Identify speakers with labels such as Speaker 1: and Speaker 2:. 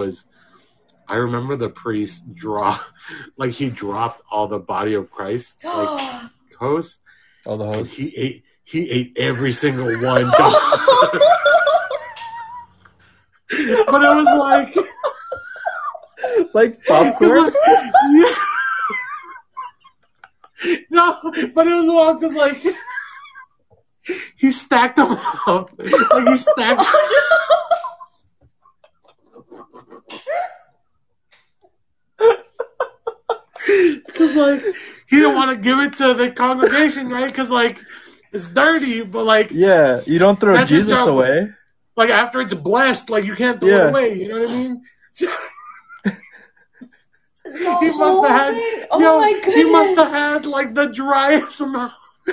Speaker 1: was I remember the priest draw like he dropped all the body of Christ like host
Speaker 2: All the
Speaker 1: and
Speaker 2: hosts.
Speaker 1: he ate he ate every single one but it was like
Speaker 2: like popcorn.
Speaker 1: like- yeah. no but it was wild because like he stacked them up like he stacked oh, Because like he didn't want to give it to the congregation, right? Because like it's dirty, but like
Speaker 2: yeah, you don't throw Jesus
Speaker 1: job.
Speaker 2: away.
Speaker 1: like after it's blessed, like you can't throw
Speaker 2: Yeah.
Speaker 1: it away. You know what I mean?
Speaker 3: The
Speaker 1: He must have had.
Speaker 3: Oh
Speaker 1: yo,
Speaker 3: my
Speaker 1: he must have had like the driest amount.